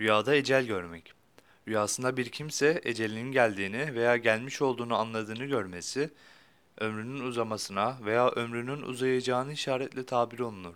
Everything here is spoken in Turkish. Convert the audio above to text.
Rüyada ecel görmek. Rüyasında bir kimse ecelinin geldiğini veya gelmiş olduğunu anladığını görmesi, ömrünün uzamasına veya ömrünün uzayacağını işaretle tabir olunur.